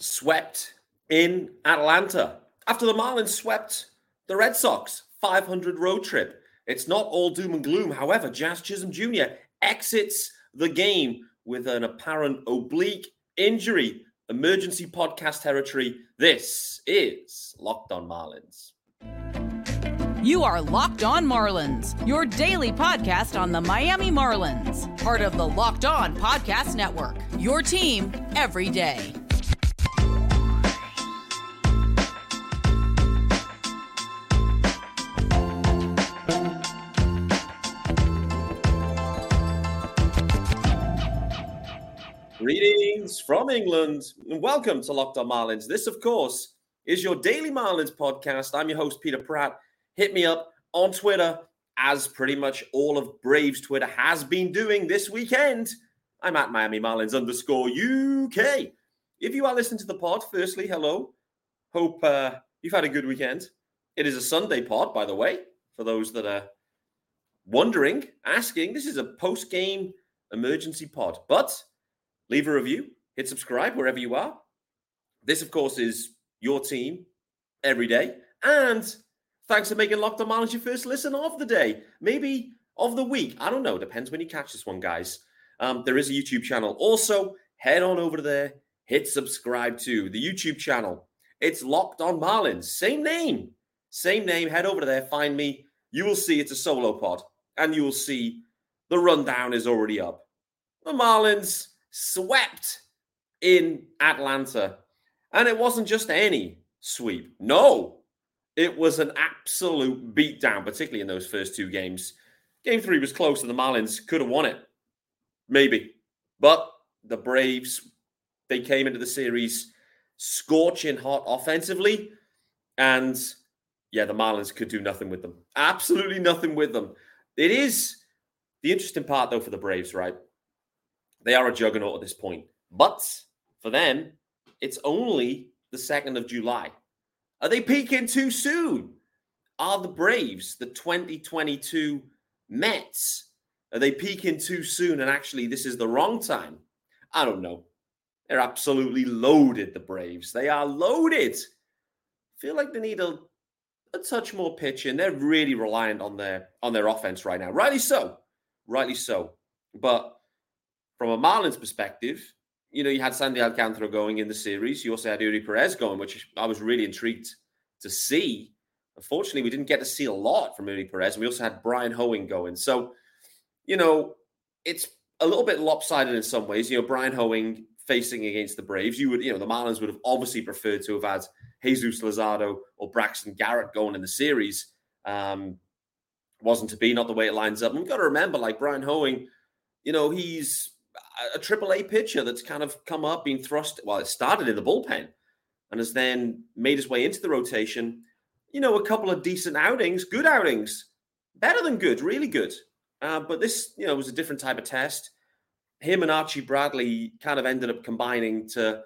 swept in Atlanta after the Marlins swept the Red Sox 500 road trip. It's not all doom and gloom. However, Jazz Chisholm Jr. exits the game with an apparent oblique injury. Emergency podcast territory. This is Locked On Marlins. You are Locked On Marlins, your daily podcast on the Miami Marlins, part of the Locked On Podcast Network. Your team every day. Greetings from England and welcome to Locked On Marlins. This, of course, is your daily Marlins podcast. I'm your host, Peter Pratt. Hit me up on Twitter, as pretty much all of Braves Twitter has been doing this weekend. I'm at Miami Marlins underscore UK. If you are listening to the pod, firstly, hello. Hope uh, you've had a good weekend. It is a Sunday pod, by the way, for those that are wondering, asking. This is a post game emergency pod, but leave a review, hit subscribe wherever you are. This, of course, is your team every day. And thanks for making Locked On Marlins your first listen of the day, maybe of the week. I don't know. Depends when you catch this one, guys. Um, there is a YouTube channel. Also, head on over there, hit subscribe to the YouTube channel. It's Locked On Marlins. Same name. Same name. Head over there, find me. You will see it's a solo pod, and you will see the rundown is already up. The Marlins swept in Atlanta. And it wasn't just any sweep. No, it was an absolute beatdown, particularly in those first two games. Game three was close, and the Marlins could have won it. Maybe. But the Braves, they came into the series scorching hot offensively. And yeah, the Marlins could do nothing with them. Absolutely nothing with them. It is the interesting part, though, for the Braves, right? They are a juggernaut at this point. But for them, it's only the 2nd of July. Are they peaking too soon? Are the Braves, the 2022 Mets, are they peaking too soon? And actually, this is the wrong time. I don't know. They're absolutely loaded, the Braves. They are loaded. Feel like they need a, a touch more pitching. They're really reliant on their on their offense right now. Rightly so. Rightly so. But from a Marlins perspective, you know, you had Sandy Alcantara going in the series. You also had Eury Perez going, which I was really intrigued to see. Unfortunately, we didn't get to see a lot from Eury Perez. And we also had Bryan Hoeing going. So, you know, it's a little bit lopsided in some ways. You know, Bryan Hoeing facing against the Braves. You would, you know, the Marlins would have obviously preferred to have had Jesus Luzardo or Braxton Garrett going in the series. Um, wasn't to be, not the way it lines up. And we've got to remember, like Bryan Hoeing, you know, he's a triple A pitcher that's kind of come up, been thrust. Well, it started in the bullpen and has then made his way into the rotation. You know, a couple of decent outings, good outings, better than good, really good. Uh, but this, you know, was a different type of test. Him and Archie Bradley kind of ended up combining to,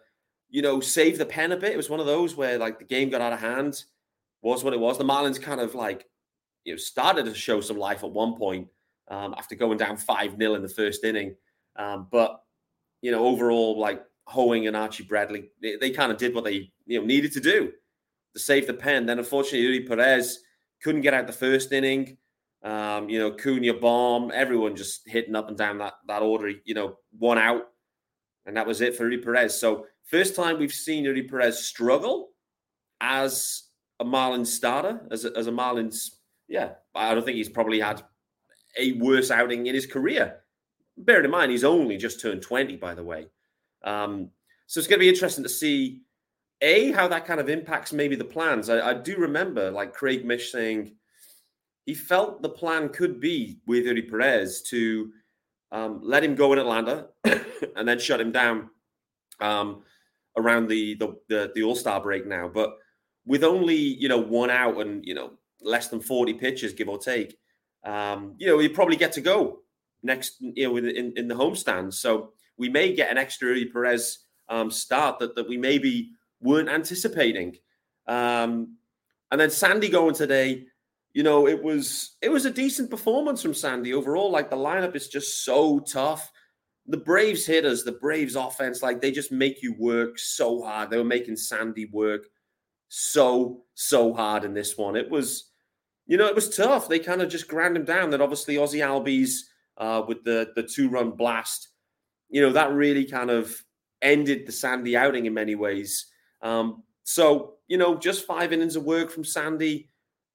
you know, save the pen a bit. It was one of those where like the game got out of hand, was what it was. The Marlins kind of like, you know, started to show some life at one point um, after going down 5 0 in the first inning. Um, but you know, overall, like Hoeing and Archie Bradley, they, they kind of did what they you know needed to do to save the pen. Then unfortunately, Eury Perez couldn't get out the first inning. Um, you know, Acuna bomb, everyone just hitting up and down that that order. You know, one out, and that was it for Eury Perez. So first time we've seen Eury Perez struggle as a Marlins starter, as a, as a Marlins. Yeah, I don't think he's probably had a worse outing in his career bearing in mind he's only just turned 20, by the way. Um, so it's going to be interesting to see a how that kind of impacts maybe the plans. I, I do remember like Craig Mish saying he felt the plan could be with Eury Perez to um, let him go in Atlanta and then shut him down um, around the the, the, the All Star break now. But with only you know one out and you know less than forty pitches, give or take, um, you know he'd probably get to go next, you know, in, in the homestand. So we may get an extra Eury Perez um, start that, that we maybe weren't anticipating. Um, and then Sandy going today, you know, it was it was a decent performance from Sandy overall. Like the lineup is just so tough. the Braves hitters, the Braves offense, like they just make you work so hard. They were making Sandy work so, so hard in this one. It was, you know, it was tough. They kind of just ground him down. That obviously Ozzie Albies uh, with the the two run blast, you know, that really kind of ended the Sandy outing in many ways. Um, so, you know, just five innings of work from Sandy.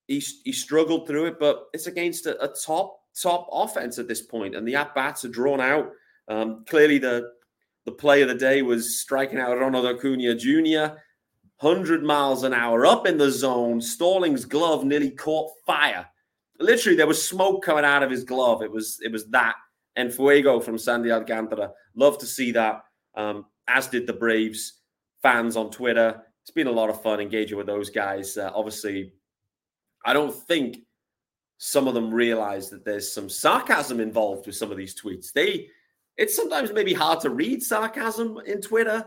He, he struggled through it, but it's against a, a top top offense at this point, and the at bats are drawn out. Um, clearly, the the play of the day was striking out Ronald Acuna Jr. 100 miles an hour up in the zone. Stallings' glove nearly caught fire. Literally, there was smoke coming out of his glove. It was it was that and fuego from Sandy Alcantara. Love to see that. Um, as did the Braves fans on Twitter. It's been a lot of fun engaging with those guys. Uh, obviously, I don't think some of them realize that there's some sarcasm involved with some of these tweets. They, it's sometimes maybe hard to read sarcasm in Twitter,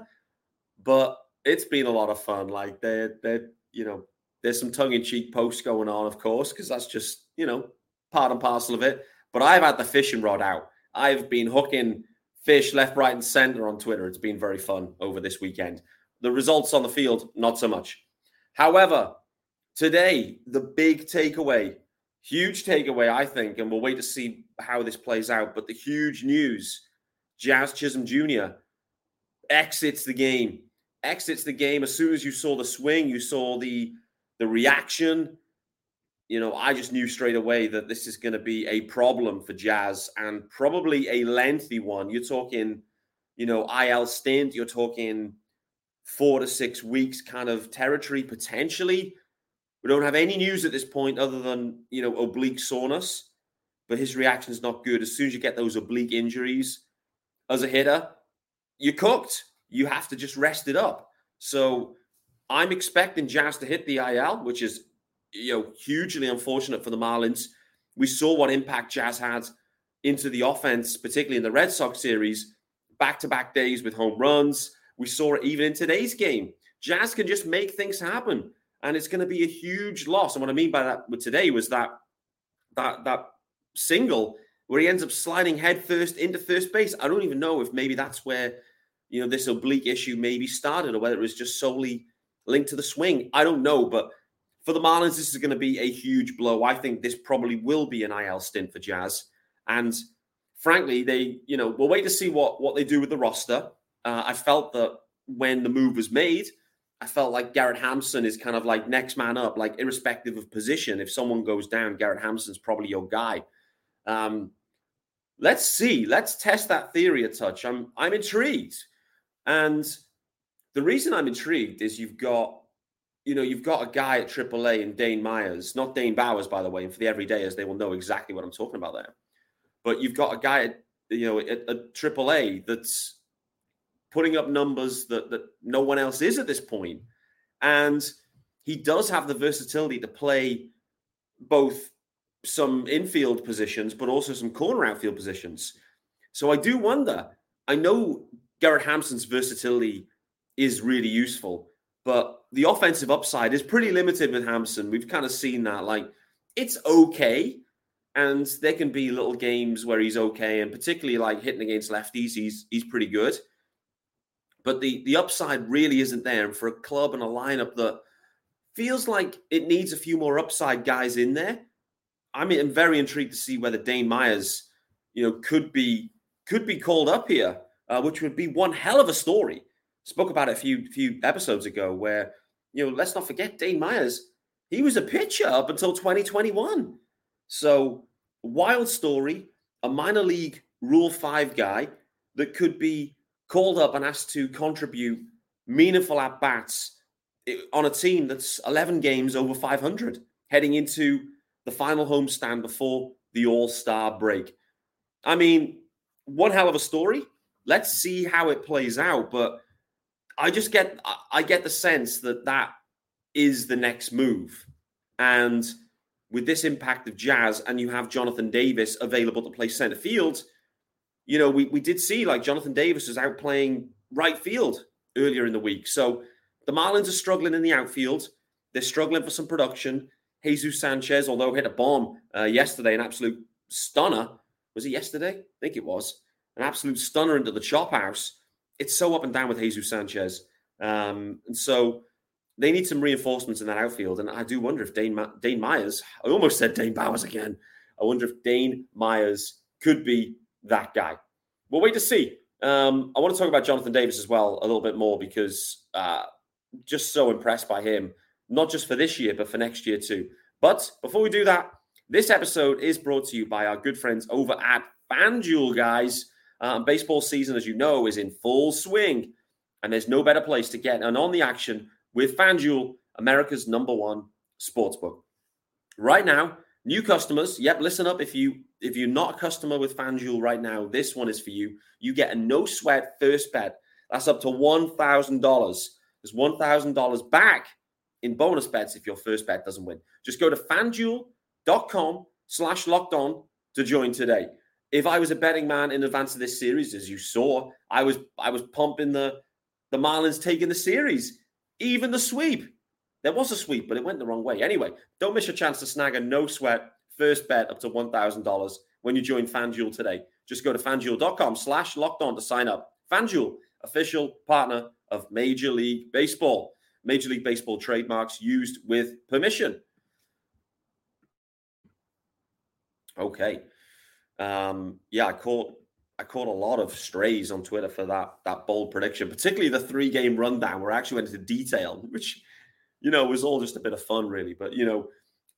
but it's been a lot of fun. Like they're, they're, you know, there's some tongue in cheek posts going on, of course, because that's just, you know, part and parcel of it. But I've had the fishing rod out. I've been hooking fish left, right, and center on Twitter. It's been very fun over this weekend. The results on the field, not so much. However, today, the big takeaway, huge takeaway, I think, and we'll wait to see how this plays out. But the huge news Jazz Chisholm Jr. exits the game. Exits the game as soon as you saw the swing, you saw the the reaction. You know, I just knew straight away that this is going to be a problem for Jazz and probably a lengthy one. You're talking, you know, IL stint, you're talking four to six weeks kind of territory potentially. We don't have any news at this point other than, you know, oblique soreness, but his reaction is not good. As soon as you get those oblique injuries as a hitter, you're cooked. You have to just rest it up. So I'm expecting Jazz to hit the IL, which is, you know, hugely unfortunate for the Marlins. We saw what impact Jazz had into the offense, particularly in the Red Sox series, back to back days with home runs. We saw it even in today's game. Jazz can just make things happen, and it's going to be a huge loss. And what I mean by that with today was that that that single where he ends up sliding headfirst into first base. I don't even know if maybe that's where you know this oblique issue maybe started, or whether it was just solely linked to the swing. I don't know, but for the Marlins, this is going to be a huge blow. I think this probably will be an IL stint for Jazz, and frankly, they you know we'll wait to see what what they do with the roster. Uh, I felt that when the move was made, I felt like Garrett Hampson is kind of like next man up, like irrespective of position. If someone goes down, Garrett Hampson's probably your guy. Um, let's see. Let's test that theory a touch. I'm I'm intrigued, and the reason I'm intrigued is you've got, you know, you've got a guy at AAA in Dane Myers, not Dane Bowers, by the way. And for the everydayers, they will know exactly what I'm talking about there. But you've got a guy at, you know, at, at AAA that's putting up numbers that that no one else is at this point, and he does have the versatility to play both some infield positions, but also some corner outfield positions. So I do wonder. I know Garrett Hampson's versatility is really useful, but the offensive upside is pretty limited with Hampson. We've kind of seen that. Like it's okay, and there can be little games where he's okay, and particularly like hitting against lefties, he's he's pretty good. But the the upside really isn't there. And for a club and a lineup that feels like it needs a few more upside guys in there, I mean, I'm very intrigued to see whether Dane Myers, you know, could be could be called up here, uh, which would be one hell of a story. Spoke about it a few few episodes ago, where you know, let's not forget Dane Myers. He was a pitcher up until 2021. So wild story, a minor league Rule Five guy that could be called up and asked to contribute meaningful at bats eh, on a team that's 11 games over 500 heading into the final homestand before the All Star break. I mean, one hell of a story. Let's see how it plays out. But I just get, I get the sense that that is the next move. And with this impact of Jazz, and you have Jonathan Davis available to play center field, you know, we, we did see like Jonathan Davis was out playing right field earlier in the week. So the Marlins are struggling in the outfield. They're struggling for some production. Jesus Sanchez, although hit a bomb uh, yesterday, an absolute stunner. Was it yesterday? I think it was. an absolute stunner into the chop house. It's so up and down with Jesus Sanchez. Um, and so they need some reinforcements in that outfield. And I do wonder if Dane, Ma- Dane Myers, I almost said Dane Bowers again. I wonder if Dane Myers could be that guy. We'll wait to see. Um, I want to talk about Jonathan Davis as well a little bit more because uh, just so impressed by him, not just for this year, but for next year too. But before we do that, this episode is brought to you by our good friends over at FanDuel, guys. Um, baseball season, as you know, is in full swing, and there's no better place to get and on the action with FanDuel, America's number one sportsbook. Right now, new customers, yep, listen up. If you if you're not a customer with FanDuel right now, this one is for you. You get a no sweat first bet. That's up to one thousand dollars. There's one thousand dollars back in bonus bets if your first bet doesn't win. Just go to fanduel.com slash locked on to join today. If I was a betting man in advance of this series, as you saw, I was I was pumping the the Marlins taking the series, even the sweep. There was a sweep, but it went the wrong way. Anyway, don't miss your chance to snag a no sweat first bet up to $1,000 when you join FanDuel today. Just go to fanduel.com slash locked on to sign up. FanDuel, official partner of Major League Baseball. Major League Baseball trademarks used with permission. Okay. Um, yeah, I caught I caught a lot of strays on Twitter for that that bold prediction, particularly the three game rundown where I actually went into detail, which you know was all just a bit of fun, really. But you know,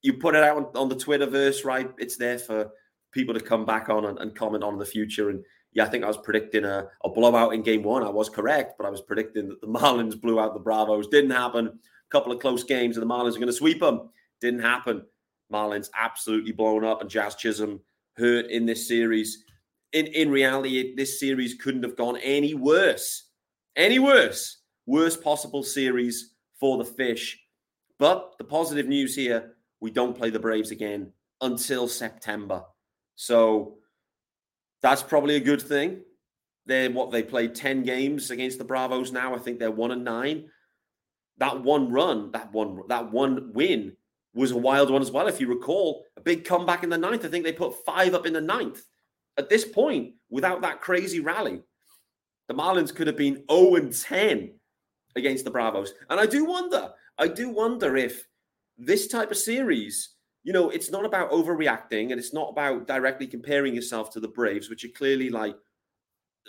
you put it out on, on the Twitterverse, right? It's there for people to come back on and, and, comment on in the future. And yeah, I think I was predicting a, a blowout in game one. I was correct, but I was predicting that the Marlins blew out the Bravos. Didn't happen. A couple of close games, and the Marlins are going to sweep them. Didn't happen. Marlins absolutely blown up, and Jazz Chisholm hurt in this series. In in reality, this series couldn't have gone any worse. Any worse. Worst possible series for the fish. But the positive news here we don't play the Braves again until September. So that's probably a good thing. They're what they played 10 games against the Bravos now. I think they're one and nine. That one run, that one, that one win was a wild one as well. If you recall, a big comeback in the ninth. I think they put five up in the ninth. At this point, without that crazy rally, the Marlins could have been 0 and 10 against the Bravos. And I do wonder, I do wonder if this type of series, you know, it's not about overreacting and it's not about directly comparing yourself to the Braves, which are clearly like,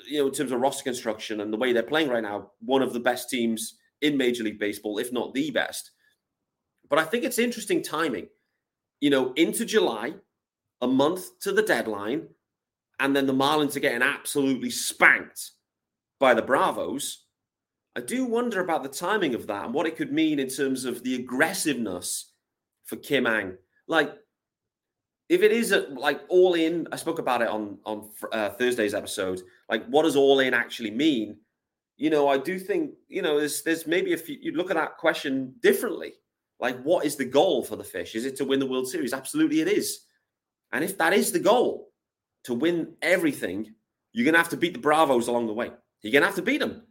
you know, in terms of roster construction and the way they're playing right now, one of the best teams in Major League Baseball, if not the best. But I think it's interesting timing, you know, into July, a month to the deadline, and then the Marlins are getting absolutely spanked by the Bravos. I do wonder about the timing of that and what it could mean in terms of the aggressiveness for Kim Ng. Like, if it is a, like all in, I spoke about it on on uh, Thursday's episode. Like, what does all in actually mean? You know, I do think you know there's there's maybe if you look at that question differently. Like, what is the goal for the fish? Is it to win the World Series? Absolutely, it is. And if that is the goal, to win everything, you're gonna have to beat the Bravos along the way. You're gonna have to beat them.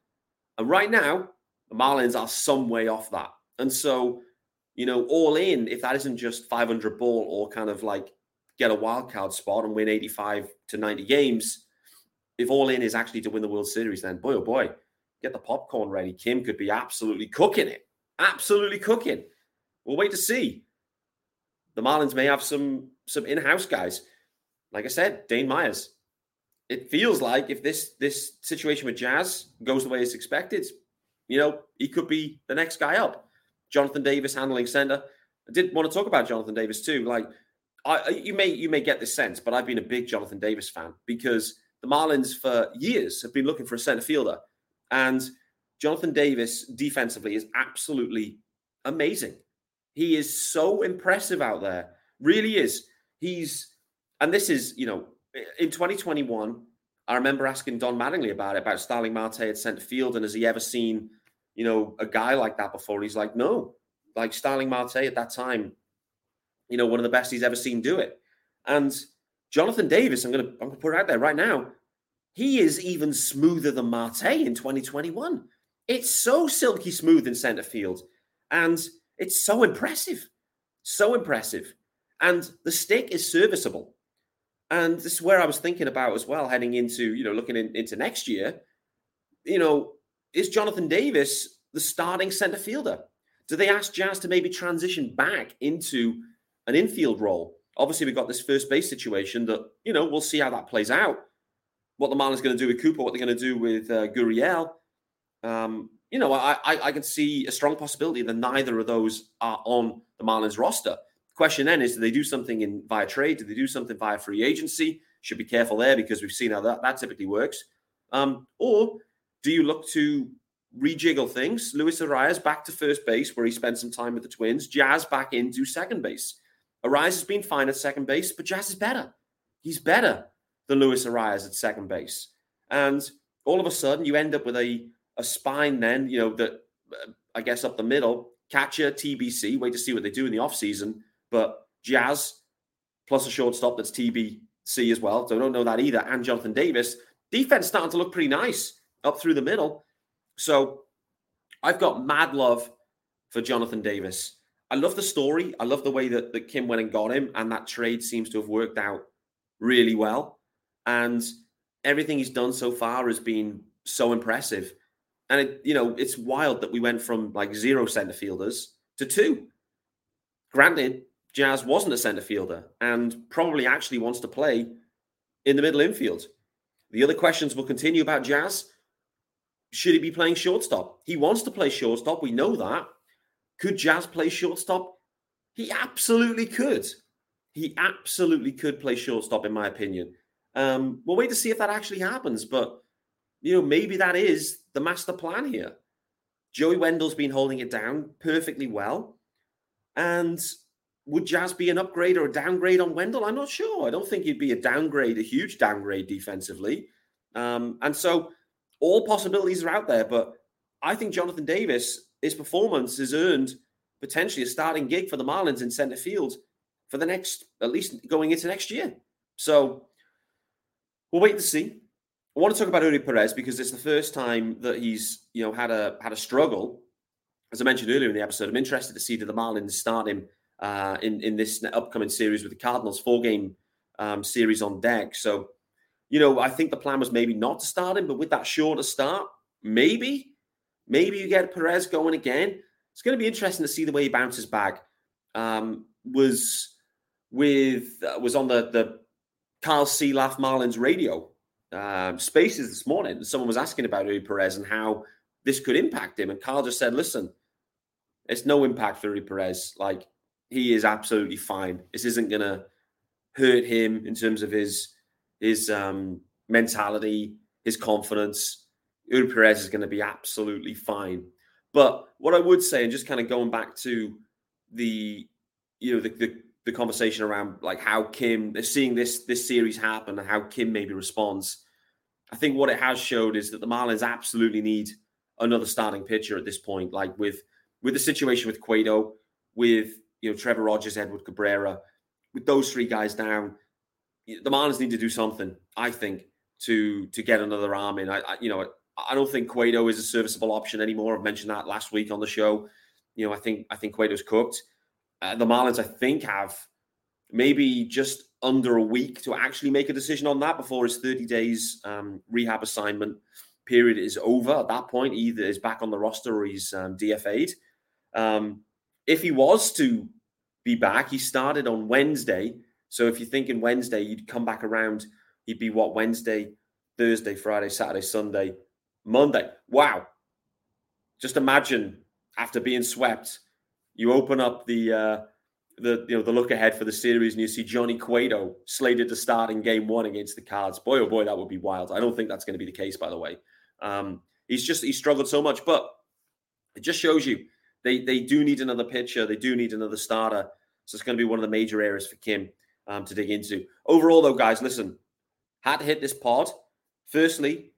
And right now, the Marlins are some way off that. And so, you know, all in, if that isn't just 500 ball or kind of like get a wild card spot and win 85 to 90 games, if all in is actually to win the World Series, then boy, oh boy, get the popcorn ready. Kim could be absolutely cooking it. Absolutely cooking. We'll wait to see. The Marlins may have some some in-house guys. Like I said, Dane Myers, it feels like if this this situation with Jazz goes the way it's expected, you know, he could be the next guy up. Jonathan Davis handling center. I did want to talk about Jonathan Davis too. Like, I you may you may get this sense, but I've been a big Jonathan Davis fan because the Marlins for years have been looking for a center fielder, and Jonathan Davis defensively is absolutely amazing. He is so impressive out there, really is. He's and this is you know in 2021, I remember asking Don Mattingly about it, about Starling Marte at centre field, and has he ever seen, you know, a guy like that before? he's like, no, like Starling Marte at that time, you know, one of the best he's ever seen do it. And Jonathan Davis, I'm gonna I'm gonna put it out there right now. He is even smoother than Marte in 2021. It's so silky smooth in centre field, and it's so impressive, so impressive. And the stick is serviceable. And this is where I was thinking about as well, heading into, you know, looking in, into next year. You know, is Jonathan Davis the starting center fielder? Do they ask Jazz to maybe transition back into an infield role? Obviously, we've got this first base situation that, you know, we'll see how that plays out. What the Marlins going to do with Cooper, what they're going to do with uh, Gurriel. Um, you know, I, I, I can see a strong possibility that neither of those are on the Marlins roster. Question then is, do they do something in via trade? Do they do something via free agency? Should be careful there because we've seen how that, that typically works. Um, or do you look to rejiggle things? Luis Arraez back to first base where he spent some time with the Twins. Jazz back into second base. Arraez has been fine at second base, but Jazz is better. He's better than Luis Arraez at second base. And all of a sudden, you end up with a, a spine then, you know, that uh, I guess up the middle, catcher, TBC, wait to see what they do in the offseason. But Jazz plus a shortstop that's TBC as well. So I don't know that either. And Jonathan Davis. Defense starting to look pretty nice up through the middle. So I've got mad love for Jonathan Davis. I love the story. I love the way that, that Kim went and got him, and that trade seems to have worked out really well. And everything he's done so far has been so impressive. And it, you know, it's wild that we went from like zero center fielders to two. Granted, Jazz wasn't a center fielder and probably actually wants to play in the middle infield. The other questions will continue about Jazz. Should he be playing shortstop? He wants to play shortstop. We know that. Could Jazz play shortstop? He absolutely could. He absolutely could play shortstop, in my opinion. Um, we'll wait to see if that actually happens. But, you know, maybe that is the master plan here. Joey Wendle's been holding it down perfectly well. And would Jazz be an upgrade or a downgrade on Wendle? I'm not sure. I don't think he'd be a downgrade, a huge downgrade defensively. Um, and so all possibilities are out there. But I think Jonathan Davis, his performance has earned potentially a starting gig for the Marlins in center field for the next, at least going into next year. So we'll wait and see. I want to talk about Eury Perez because it's the first time that he's, you know, had a had a struggle. As I mentioned earlier in the episode, I'm interested to see the Marlins start him uh, in in this upcoming series with the Cardinals, four game um, series on deck. So, you know, I think the plan was maybe not to start him, but with that shorter start, maybe, maybe you get Perez going again. It's going to be interesting to see the way he bounces back. Um, was with uh, was on the the Kyle Sielaff Marlins radio um, spaces this morning. Someone was asking about Eury Perez and how this could impact him, and Carl just said, "Listen, it's no impact for Eury Perez. Like he is absolutely fine. This isn't going to hurt him in terms of his his um, mentality, his confidence. Eury Perez is going to be absolutely fine. But what I would say, and just kind of going back to the you know the, the, the conversation around like how Kim seeing this this series happen and how Kim maybe responds. I think what it has showed is that the Marlins absolutely need another starting pitcher at this point. Like with with the situation with Cueto, with you know, Trevor Rogers, Edward Cabrera, with those three guys down, the Marlins need to do something. I think to to get another arm in. I, I you know I don't think Cueto is a serviceable option anymore. I've mentioned that last week on the show. You know I think I think Cueto's cooked. Uh, the Marlins I think have maybe just under a week to actually make a decision on that before his 30 days um, rehab assignment period is over. At that point, either is back on the roster or he's um, DFA'd. Um, if he was to be back. He started on Wednesday. So if you're thinking Wednesday, you'd come back around. He'd be what Wednesday, Thursday, Friday, Saturday, Sunday, Monday. Wow. Just imagine after being swept, you open up the uh, the you know the look ahead for the series and you see Johnny Cueto slated to start in game one against the Cards. Boy, oh boy, that would be wild. I don't think that's going to be the case, by the way. Um, he's just he struggled so much, but it just shows you they they do need another pitcher. They do need another starter. So it's going to be one of the major areas for Kim um, to dig into. Overall, though, guys, listen, had to hit this pod. Firstly,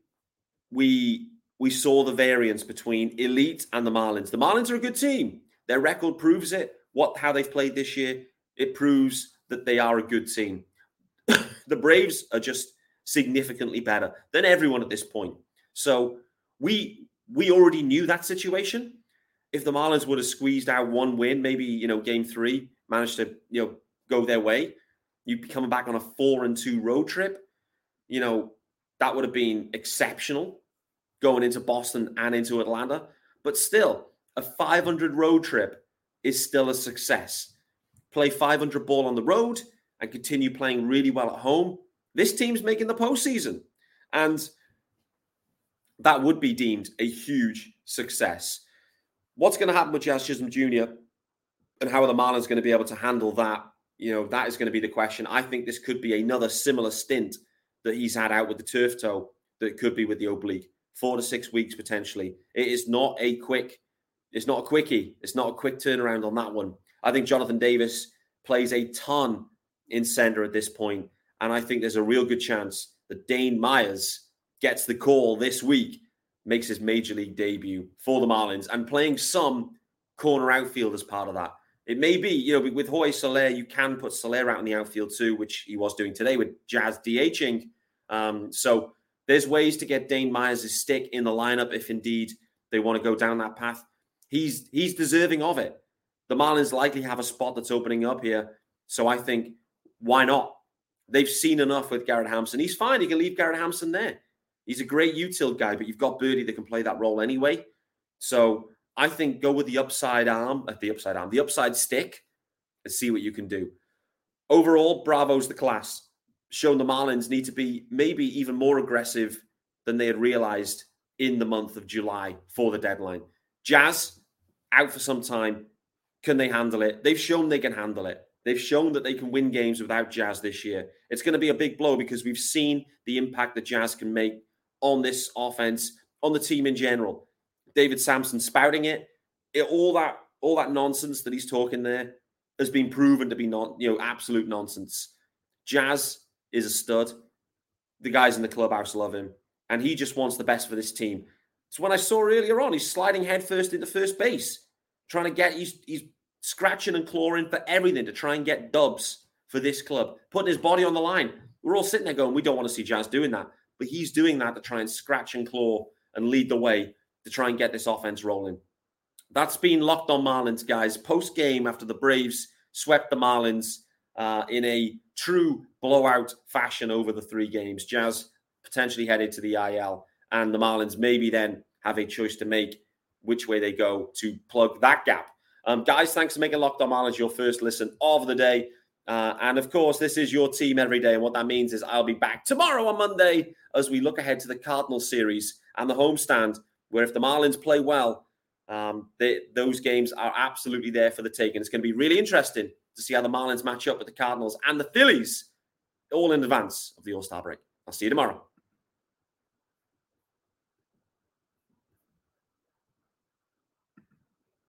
we we saw the variance between elite and the Marlins. The Marlins are a good team. Their record proves it. What how they've played this year, it proves that they are a good team. the Braves are just significantly better than everyone at this point. So we we already knew that situation if the Marlins would have squeezed out one win, maybe you know game three managed to you know go their way, you'd be coming back on a four and two road trip. You know, that would have been exceptional going into Boston and into Atlanta. But still, a 500 road trip is still a success. Play 500 ball on the road and continue playing really well at home. This team's making the postseason. And that would be deemed a huge success. What's going to happen with Jazz Chisholm Jr. and how are the Marlins going to be able to handle that? You know, that is going to be the question. I think this could be another similar stint that he's had out with the turf toe that could be with the oblique. Four to six weeks potentially. It is not a quick, it's not a quickie. It's not a quick turnaround on that one. I think Jonathan Davis plays a ton in center at this point, and I think there's a real good chance that Dane Myers gets the call this week, makes his major league debut for the Marlins, and playing some corner outfield as part of that. It may be, you know, with Jorge Soler, you can put Soler out in the outfield too, which he was doing today with Jazz DHing. Um, so there's ways to get Dane Myers' stick in the lineup if indeed they want to go down that path. He's he's deserving of it. The Marlins likely have a spot that's opening up here. So I think why not? They've seen enough with Garrett Hampson. He's fine. He can leave Garrett Hampson there. He's a great util guy, but you've got Berti that can play that role anyway. So I think go with the upside arm, at uh, the upside arm, the upside stick, and see what you can do. Overall, Bravo's the class. Shown the Marlins need to be maybe even more aggressive than they had realized in the month of July for the deadline. Jazz out for some time. Can they handle it? They've shown they can handle it. They've shown that they can win games without Jazz this year. It's going to be a big blow because we've seen the impact that Jazz can make on this offense, on the team in general. David Samson spouting it, it all that all that nonsense that he's talking there has been proven to be not, you know, absolute nonsense. Jazz is a stud. The guys in the clubhouse love him, and he just wants the best for this team. So when I saw earlier on, he's sliding headfirst into first base, trying to get he's he's scratching and clawing for everything to try and get dubs for this club, putting his body on the line. We're all sitting there going, we don't want to see Jazz doing that. But he's doing that to try and scratch and claw and lead the way to try and get this offense rolling. That's been locked on Marlins, guys. Post game after the Braves swept the Marlins uh, in a true blowout fashion over the three games. Jazz potentially headed to the IL, and the Marlins maybe then have a choice to make which way they go to plug that gap um, guys, thanks for making Locked On Marlins your first listen of the day. Uh, and of course, this is your team every day. And what that means is I'll be back tomorrow on Monday as we look ahead to the Cardinals series and the homestand, where if the Marlins play well, um, they, those games are absolutely there for the taking. It's going to be really interesting to see how the Marlins match up with the Cardinals and the Phillies all in advance of the All Star break. I'll see you tomorrow.